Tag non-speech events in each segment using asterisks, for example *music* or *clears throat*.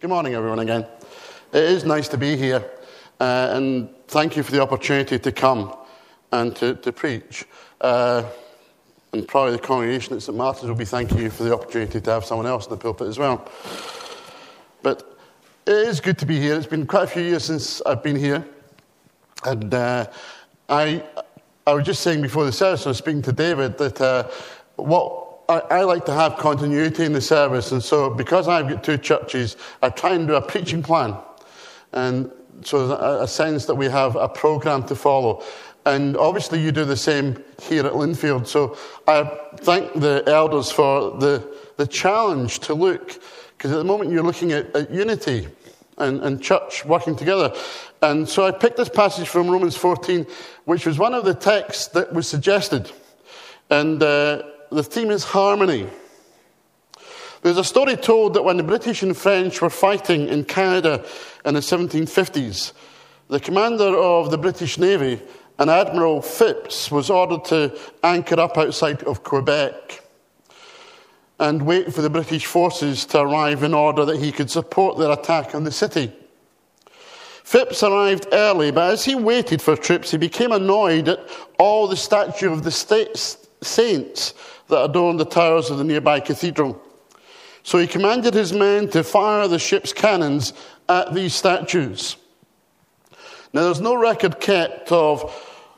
Good morning, everyone, again. It is nice to be here, uh, and thank you for the opportunity to come and to, to preach. Uh, and probably the congregation at St. Martin's will be thanking you for the opportunity to have someone else in the pulpit as well. But it is good to be here. It's been quite a few years since I've been here. And uh, I, I was just saying before the service, I was speaking to David, that uh, what I, I, like to have continuity in the service. And so, because I've got two churches, I try and do a preaching plan. And so, there's a, a sense that we have a program to follow. And obviously, you do the same here at Lindfield. So, I thank the elders for the, the challenge to look, because at the moment you're looking at, at unity and, and church working together. And so, I picked this passage from Romans 14, which was one of the texts that was suggested. And uh, the theme is harmony. There's a story told that when the British and French were fighting in Canada in the 1750s, the commander of the British Navy, an Admiral Phipps, was ordered to anchor up outside of Quebec and wait for the British forces to arrive in order that he could support their attack on the city. Phipps arrived early, but as he waited for troops, he became annoyed at all the statues of the saints that adorned the towers of the nearby cathedral. So he commanded his men to fire the ship's cannons at these statues. Now, there's no record kept of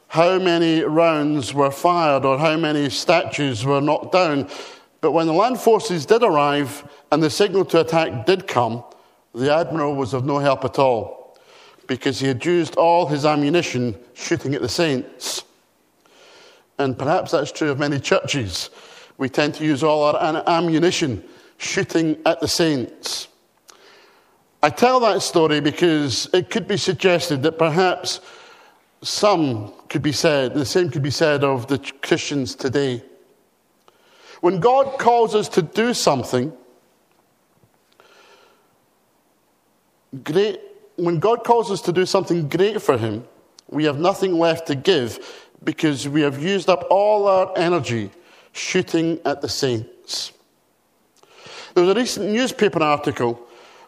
how many rounds were fired or how many statues were knocked down, but when the land forces did arrive and the signal to attack did come, the admiral was of no help at all because he had used all his ammunition shooting at the saints. And perhaps that's true of many churches. We tend to use all our ammunition shooting at the saints. I tell that story because it could be suggested that perhaps some could be said, the same could be said of the Christians today. When God calls us to do something, great, when God calls us to do something great for Him, we have nothing left to give because we have used up all our energy shooting at the saints. There was a recent newspaper article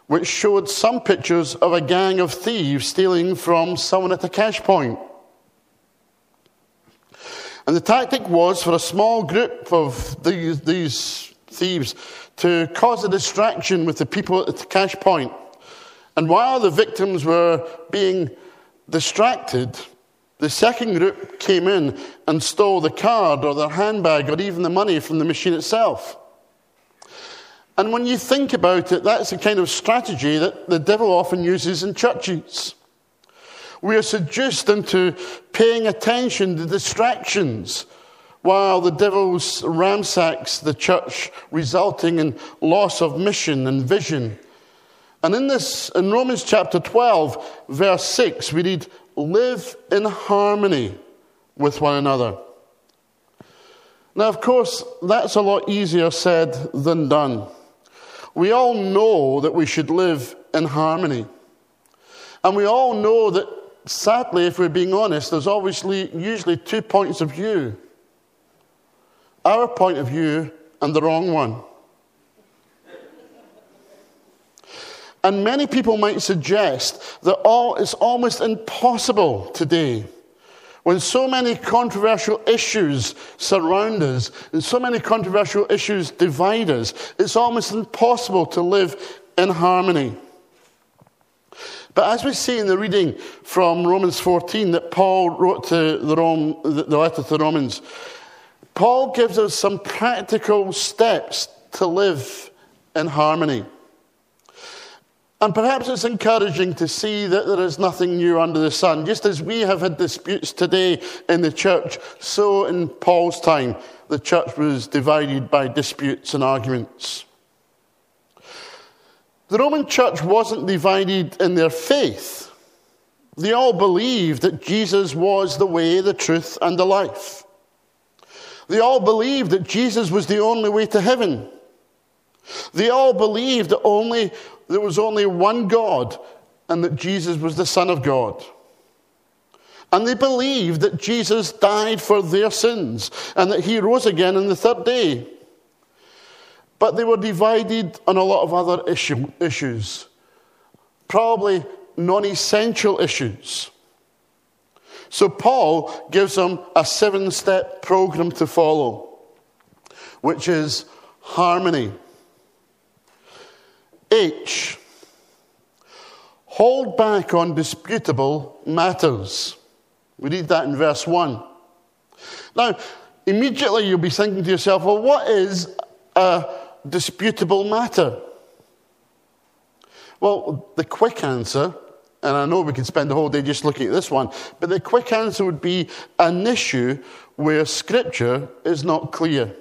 which showed some pictures of a gang of thieves stealing from someone at a cash point. And the tactic was for a small group of these, these thieves to cause a distraction with the people at the cash point. And while the victims were being distracted, the second group came in and stole the card or their handbag or even the money from the machine itself. And when you think about it, that's the kind of strategy that the devil often uses in churches. We are seduced into paying attention to distractions while the devil ransacks the church, resulting in loss of mission and vision. And in this, in Romans chapter 12, verse 6, we read, live in harmony with one another. Now, of course, that's a lot easier said than done. We all know that we should live in harmony. And we all know that, sadly, if we're being honest, there's obviously usually two points of view our point of view and the wrong one. And many people might suggest that all is almost impossible today when so many controversial issues surround us and so many controversial issues divide us, it's almost impossible to live in harmony. But as we see in the reading from Romans 14 that Paul wrote to the, Rome, the letter to the Romans, Paul gives us some practical steps to live in harmony. And perhaps it's encouraging to see that there is nothing new under the sun. Just as we have had disputes today in the church, so in Paul's time, the church was divided by disputes and arguments. The Roman church wasn't divided in their faith. They all believed that Jesus was the way, the truth, and the life. They all believed that Jesus was the only way to heaven. They all believed that only there was only one God and that Jesus was the Son of God. And they believed that Jesus died for their sins and that he rose again on the third day. But they were divided on a lot of other issue, issues. probably non essential issues. So Paul gives them a seven step program to follow, which is harmony. H. Hold back on disputable matters. We read that in verse 1. Now, immediately you'll be thinking to yourself, well, what is a disputable matter? Well, the quick answer, and I know we could spend the whole day just looking at this one, but the quick answer would be an issue where Scripture is not clear.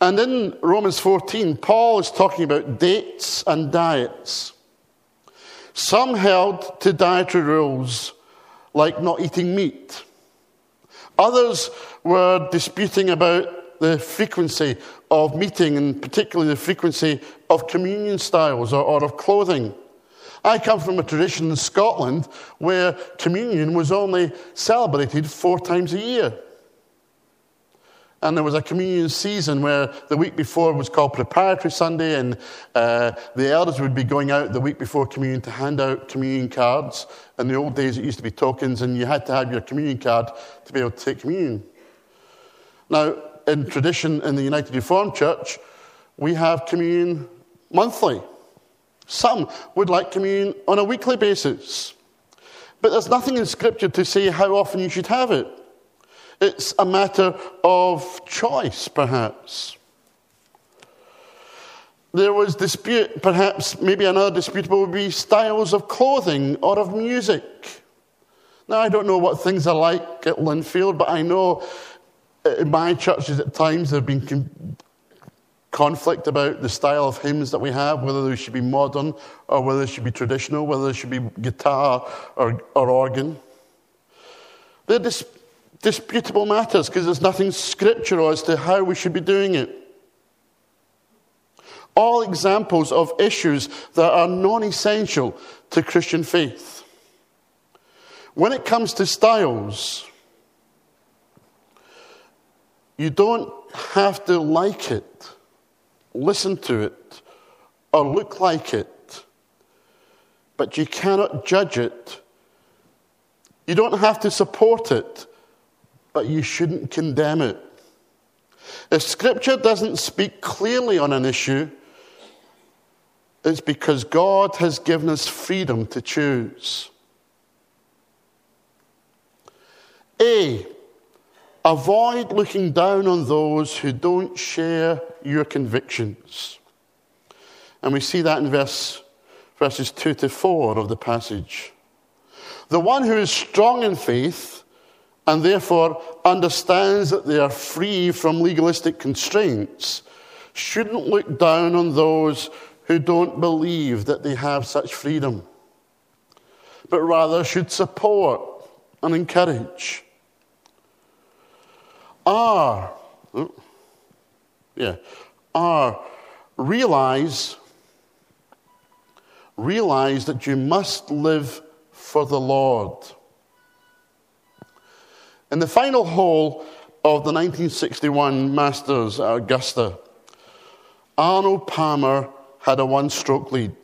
And in Romans 14, Paul is talking about dates and diets. Some held to dietary rules like not eating meat. Others were disputing about the frequency of meeting, and particularly the frequency of communion styles or, or of clothing. I come from a tradition in Scotland where communion was only celebrated four times a year. And there was a communion season where the week before was called Preparatory Sunday, and uh, the elders would be going out the week before communion to hand out communion cards. In the old days, it used to be tokens, and you had to have your communion card to be able to take communion. Now, in tradition in the United Reformed Church, we have communion monthly. Some would like communion on a weekly basis. But there's nothing in Scripture to say how often you should have it. It's a matter of choice, perhaps. There was dispute, perhaps, maybe another disputable would be styles of clothing or of music. Now, I don't know what things are like at Lindfield, but I know uh, in my churches at times there have been conflict about the style of hymns that we have, whether they should be modern or whether they should be traditional, whether they should be guitar or, or organ. They're dis- disputable matters because there's nothing scriptural as to how we should be doing it. All examples of issues that are non essential to Christian faith. When it comes to styles, you don't have to like it, listen to it, or look like it, but you cannot judge it. You don't have to support it, but you shouldn't condemn it. If Scripture doesn't speak clearly on an issue, it's because God has given us freedom to choose. A. Avoid looking down on those who don't share your convictions. And we see that in verse, verses 2 to 4 of the passage. The one who is strong in faith and therefore understands that they are free from legalistic constraints shouldn't look down on those who don't believe that they have such freedom, but rather should support and encourage. Oh, yeah, R, realize, realize that you must live for the Lord. In the final hole of the 1961 Masters at Augusta, Arnold Palmer had a one stroke lead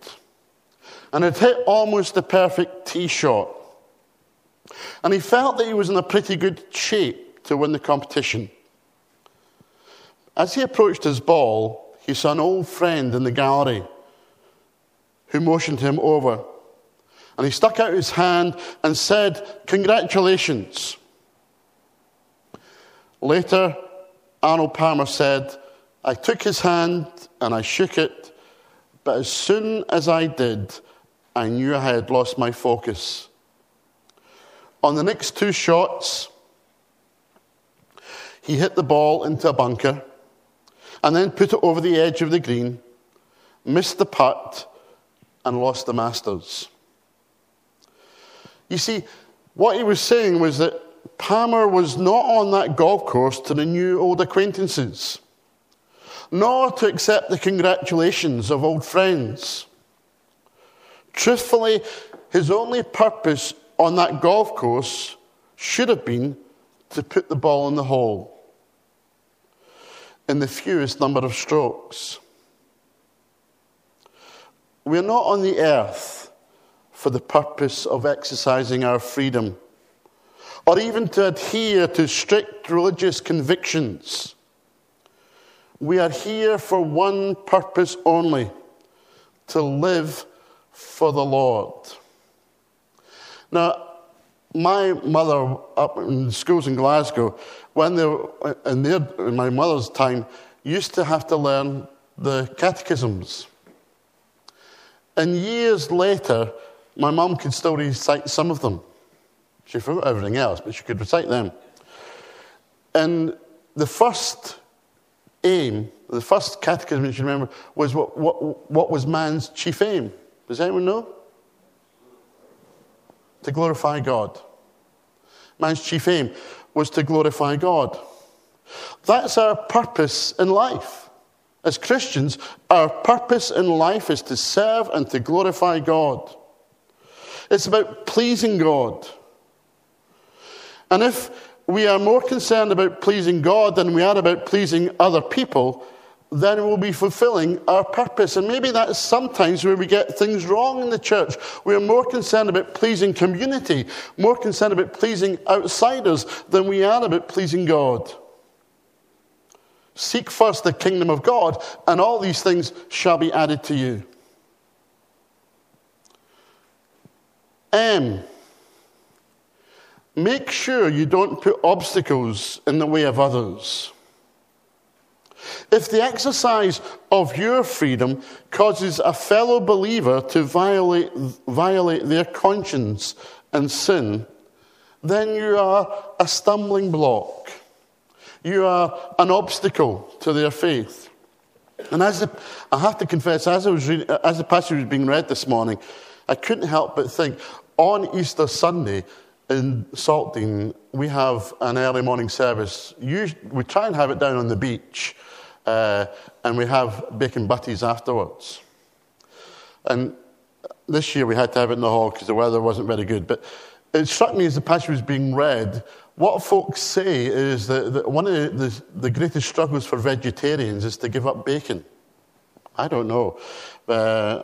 and had hit almost a perfect tee shot. And he felt that he was in a pretty good shape to win the competition. As he approached his ball, he saw an old friend in the gallery who motioned him over. And he stuck out his hand and said, Congratulations. Later, Arnold Palmer said, I took his hand and I shook it, but as soon as I did, I knew I had lost my focus. On the next two shots, he hit the ball into a bunker and then put it over the edge of the green, missed the putt, and lost the Masters. You see, what he was saying was that Palmer was not on that golf course to renew old acquaintances, nor to accept the congratulations of old friends. Truthfully, his only purpose on that golf course should have been to put the ball in the hole in the fewest number of strokes. we're not on the earth for the purpose of exercising our freedom or even to adhere to strict religious convictions. We are here for one purpose only to live for the Lord. Now, my mother up in schools in Glasgow, when they were in, their, in my mother's time, used to have to learn the catechisms. And years later, my mum could still recite some of them. She forgot everything else, but she could recite them. And the first aim, the first catechism you should remember, was what, what, what was man's chief aim? Does anyone know? To glorify God. Man's chief aim was to glorify God. That's our purpose in life. As Christians, our purpose in life is to serve and to glorify God. It's about pleasing God. And if we are more concerned about pleasing God than we are about pleasing other people, then we'll be fulfilling our purpose. And maybe that's sometimes where we get things wrong in the church. We're more concerned about pleasing community, more concerned about pleasing outsiders than we are about pleasing God. Seek first the kingdom of God, and all these things shall be added to you. M. Make sure you don't put obstacles in the way of others. If the exercise of your freedom causes a fellow believer to violate, violate their conscience and sin, then you are a stumbling block. You are an obstacle to their faith. And as the, I have to confess, as, I was as the passage was being read this morning, I couldn't help but think on Easter Sunday, in Saltdean, we have an early morning service. we try and have it down on the beach, uh, and we have bacon butties afterwards. And this year we had to have it in the hall because the weather wasn't very good. But it struck me as the passage was being read, what folks say is that, that one of the, the, the, greatest struggles for vegetarians is to give up bacon. I don't know. Uh,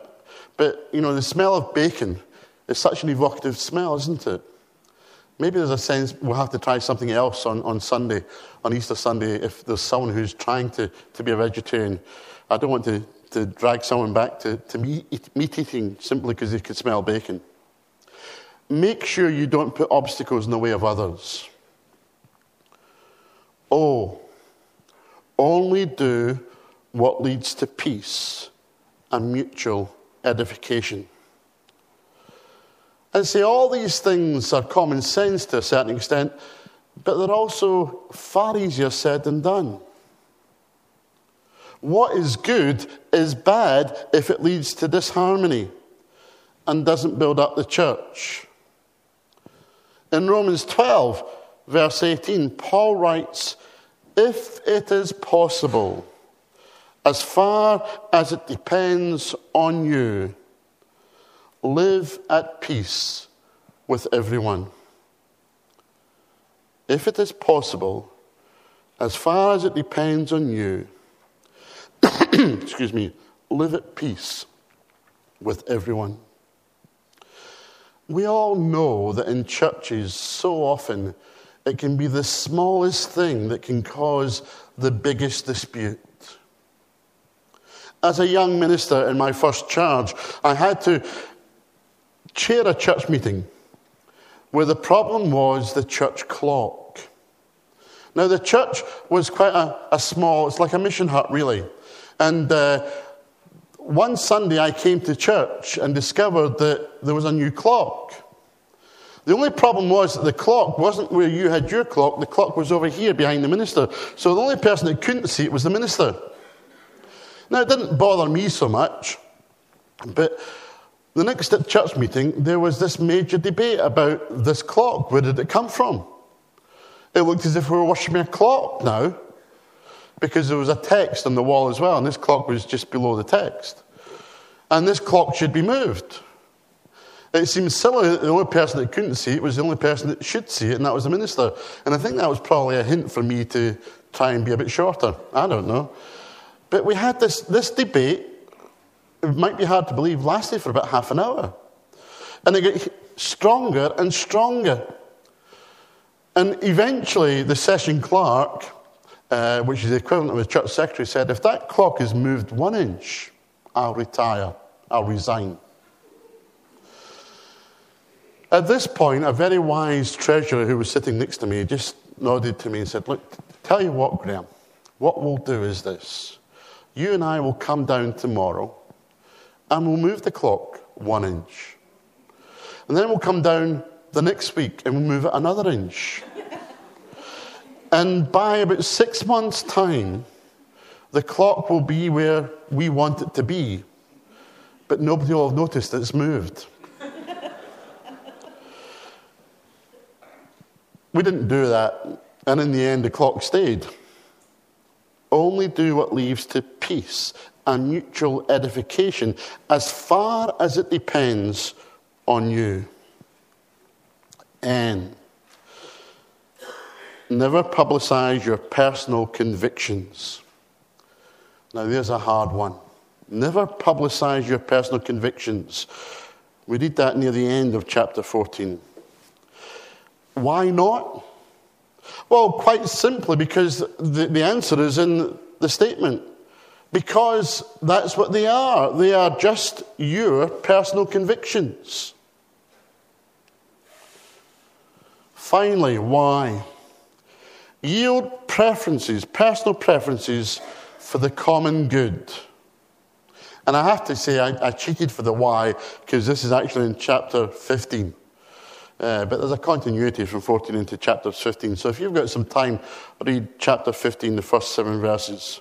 but, you know, the smell of bacon is such an evocative smell, isn't it? Maybe there's a sense we'll have to try something else on, on Sunday, on Easter Sunday, if there's someone who's trying to, to be a vegetarian. I don't want to, to drag someone back to, to meat, meat eating simply because they could smell bacon. Make sure you don't put obstacles in the way of others. Oh, only do what leads to peace and mutual edification. And see, all these things are common sense to a certain extent, but they're also far easier said than done. What is good is bad if it leads to disharmony and doesn't build up the church. In Romans 12, verse 18, Paul writes, If it is possible, as far as it depends on you, live at peace with everyone. If it is possible, as far as it depends on you, *clears throat* excuse me, live at peace with everyone. We all know that in churches, so often, it can be the smallest thing that can cause the biggest dispute. As a young minister in my first charge, I had to chair a church meeting where the problem was the church clock. Now, the church was quite a, a small, it's like a mission hut, really. And uh, one Sunday I came to church and discovered that there was a new clock. The only problem was that the clock wasn't where you had your clock, the clock was over here behind the minister. So the only person that couldn't see it was the minister. Now, it didn't bother me so much, but the next church meeting, there was this major debate about this clock. Where did it come from? It looked as if we were worshipping a clock now, because there was a text on the wall as well, and this clock was just below the text. And this clock should be moved. It seems silly that the only person that couldn't see it was the only person that should see it, and that was the minister. And I think that was probably a hint for me to try and be a bit shorter. I don't know. But we had this, this debate it might be hard to believe, lasted for about half an hour. And they get stronger and stronger. And eventually, the session clerk, uh, which is the equivalent of a church secretary, said, If that clock is moved one inch, I'll retire, I'll resign. At this point, a very wise treasurer who was sitting next to me just nodded to me and said, Look, tell you what, Graham, what we'll do is this. You and I will come down tomorrow and we'll move the clock one inch. And then we'll come down the next week and we'll move it another inch. and by about six months' time, the clock will be where we want it to be, but nobody will have noticed it's moved. we didn't do that, and in the end, the clock stayed. Only do what leads to peace and mutual edification as far as it depends on you. And never publicize your personal convictions. Now, there's a hard one. Never publicize your personal convictions. We read that near the end of chapter 14. Why not? Well, quite simply because the, the answer is in the statement. Because that's what they are. They are just your personal convictions. Finally, why? Yield preferences, personal preferences for the common good. And I have to say, I, I cheated for the why because this is actually in chapter 15. Uh, but there's a continuity from 14 into chapter 15. So if you've got some time, read chapter 15, the first seven verses.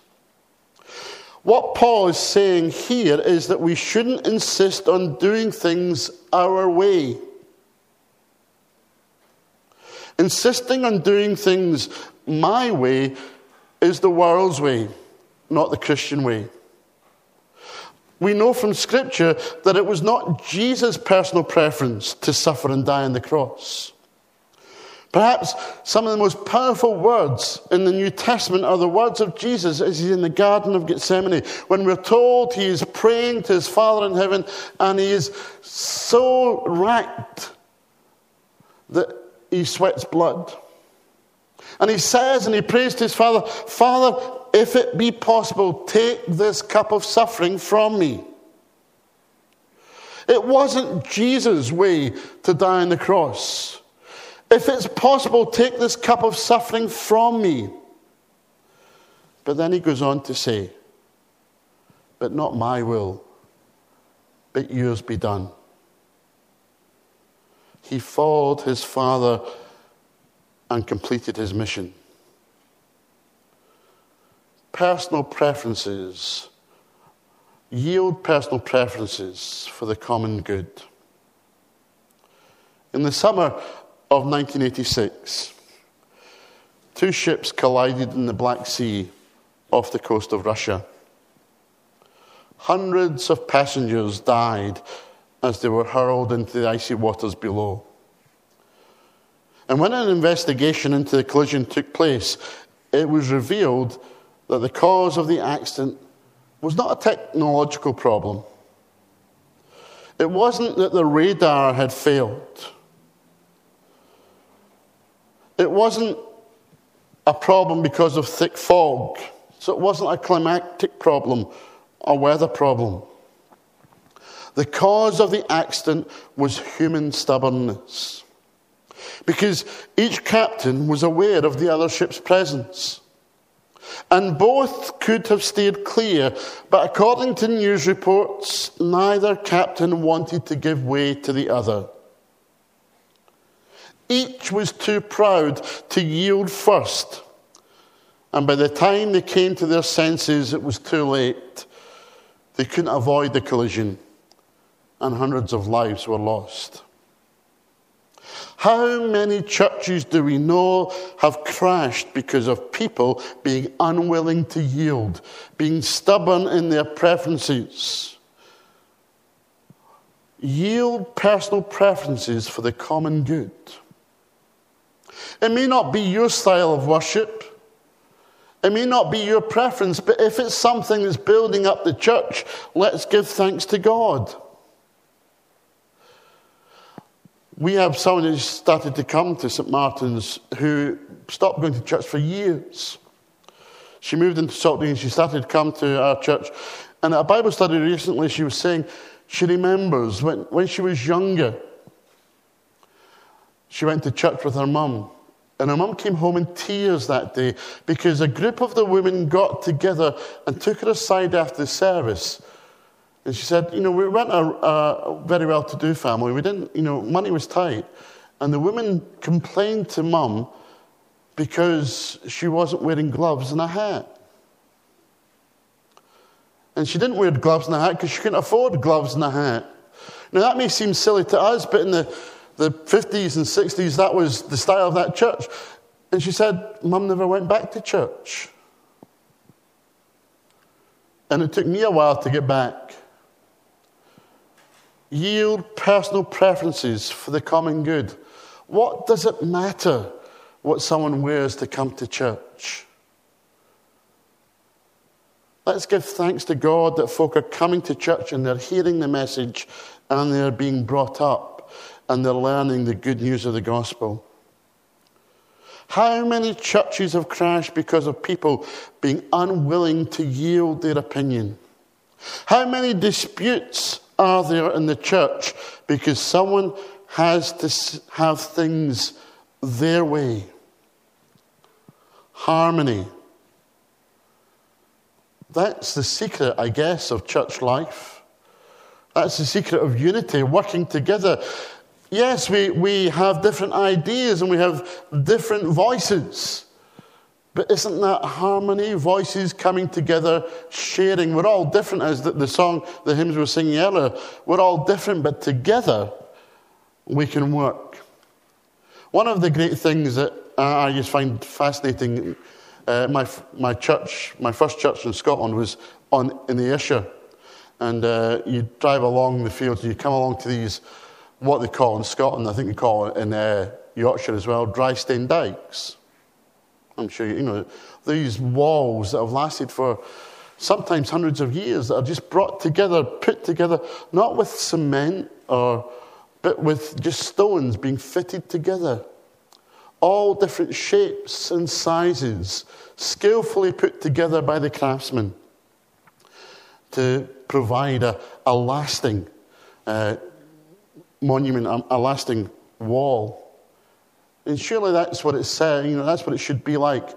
What Paul is saying here is that we shouldn't insist on doing things our way. Insisting on doing things my way is the world's way, not the Christian way. We know from Scripture that it was not Jesus' personal preference to suffer and die on the cross. Perhaps some of the most powerful words in the New Testament are the words of Jesus as he's in the Garden of Gethsemane, when we're told he is praying to his Father in heaven and he is so racked that he sweats blood. And he says and he prays to his Father, Father, if it be possible, take this cup of suffering from me. It wasn't Jesus' way to die on the cross. If it's possible, take this cup of suffering from me. But then he goes on to say, But not my will, but yours be done. He followed his father and completed his mission. Personal preferences, yield personal preferences for the common good. In the summer of 1986, two ships collided in the Black Sea off the coast of Russia. Hundreds of passengers died as they were hurled into the icy waters below. And when an investigation into the collision took place, it was revealed that the cause of the accident was not a technological problem. It wasn't that the radar had failed. It wasn't a problem because of thick fog. So it wasn't a climatic problem a weather problem. The cause of the accident was human stubbornness. Because each captain was aware of the other ship's presence. And both could have stayed clear, but according to news reports, neither captain wanted to give way to the other. Each was too proud to yield first. And by the time they came to their senses, it was too late. They couldn't avoid the collision, and hundreds of lives were lost. How many churches do we know have crashed because of people being unwilling to yield, being stubborn in their preferences? Yield personal preferences for the common good. It may not be your style of worship. It may not be your preference, but if it's something that's building up the church, let's give thanks to God. We have someone who started to come to St. Martin's who stopped going to church for years. She moved into Saltdean and she started to come to our church. And at a Bible study recently, she was saying she remembers when, when she was younger, she went to church with her mum. And her mum came home in tears that day because a group of the women got together and took her aside after the service. And she said, You know, we weren't a, a very well to do family. We didn't, you know, money was tight. And the women complained to mum because she wasn't wearing gloves and a hat. And she didn't wear gloves and a hat because she couldn't afford gloves and a hat. Now, that may seem silly to us, but in the, the 50s and 60s, that was the style of that church. And she said, Mum never went back to church. And it took me a while to get back. Yield personal preferences for the common good. What does it matter what someone wears to come to church? Let's give thanks to God that folk are coming to church and they're hearing the message and they're being brought up and they're learning the good news of the gospel. How many churches have crashed because of people being unwilling to yield their opinion? How many disputes are there in the church because someone has to have things their way? Harmony that's the secret, I guess, of church life. That's the secret of unity, working together. Yes, we, we have different ideas and we have different voices. But isn't that harmony? Voices coming together, sharing. We're all different, as the, the song, the hymns we were singing earlier. We're all different, but together we can work. One of the great things that I just find fascinating uh, my, my church, my first church in Scotland was on, in the Ayrshire. And uh, you drive along the fields, you come along to these, what they call in Scotland, I think they call it in uh, Yorkshire as well, dry stone dikes. I'm sure you, know, these walls that have lasted for sometimes hundreds of years that are just brought together, put together, not with cement or, but with just stones being fitted together all different shapes and sizes, skillfully put together by the craftsman to provide a, a lasting uh, monument, a, a, lasting wall. And surely that's what it said, you know, that's what it should be like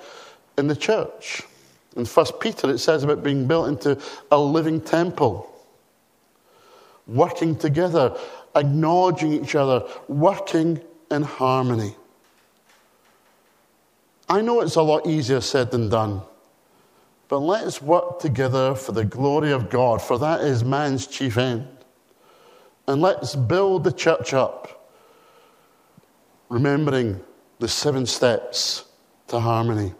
in the church. In First Peter, it says about being built into a living temple, working together, acknowledging each other, working in harmony. I know it's a lot easier said than done, but let's work together for the glory of God, for that is man's chief end. And let's build the church up, remembering the seven steps to harmony.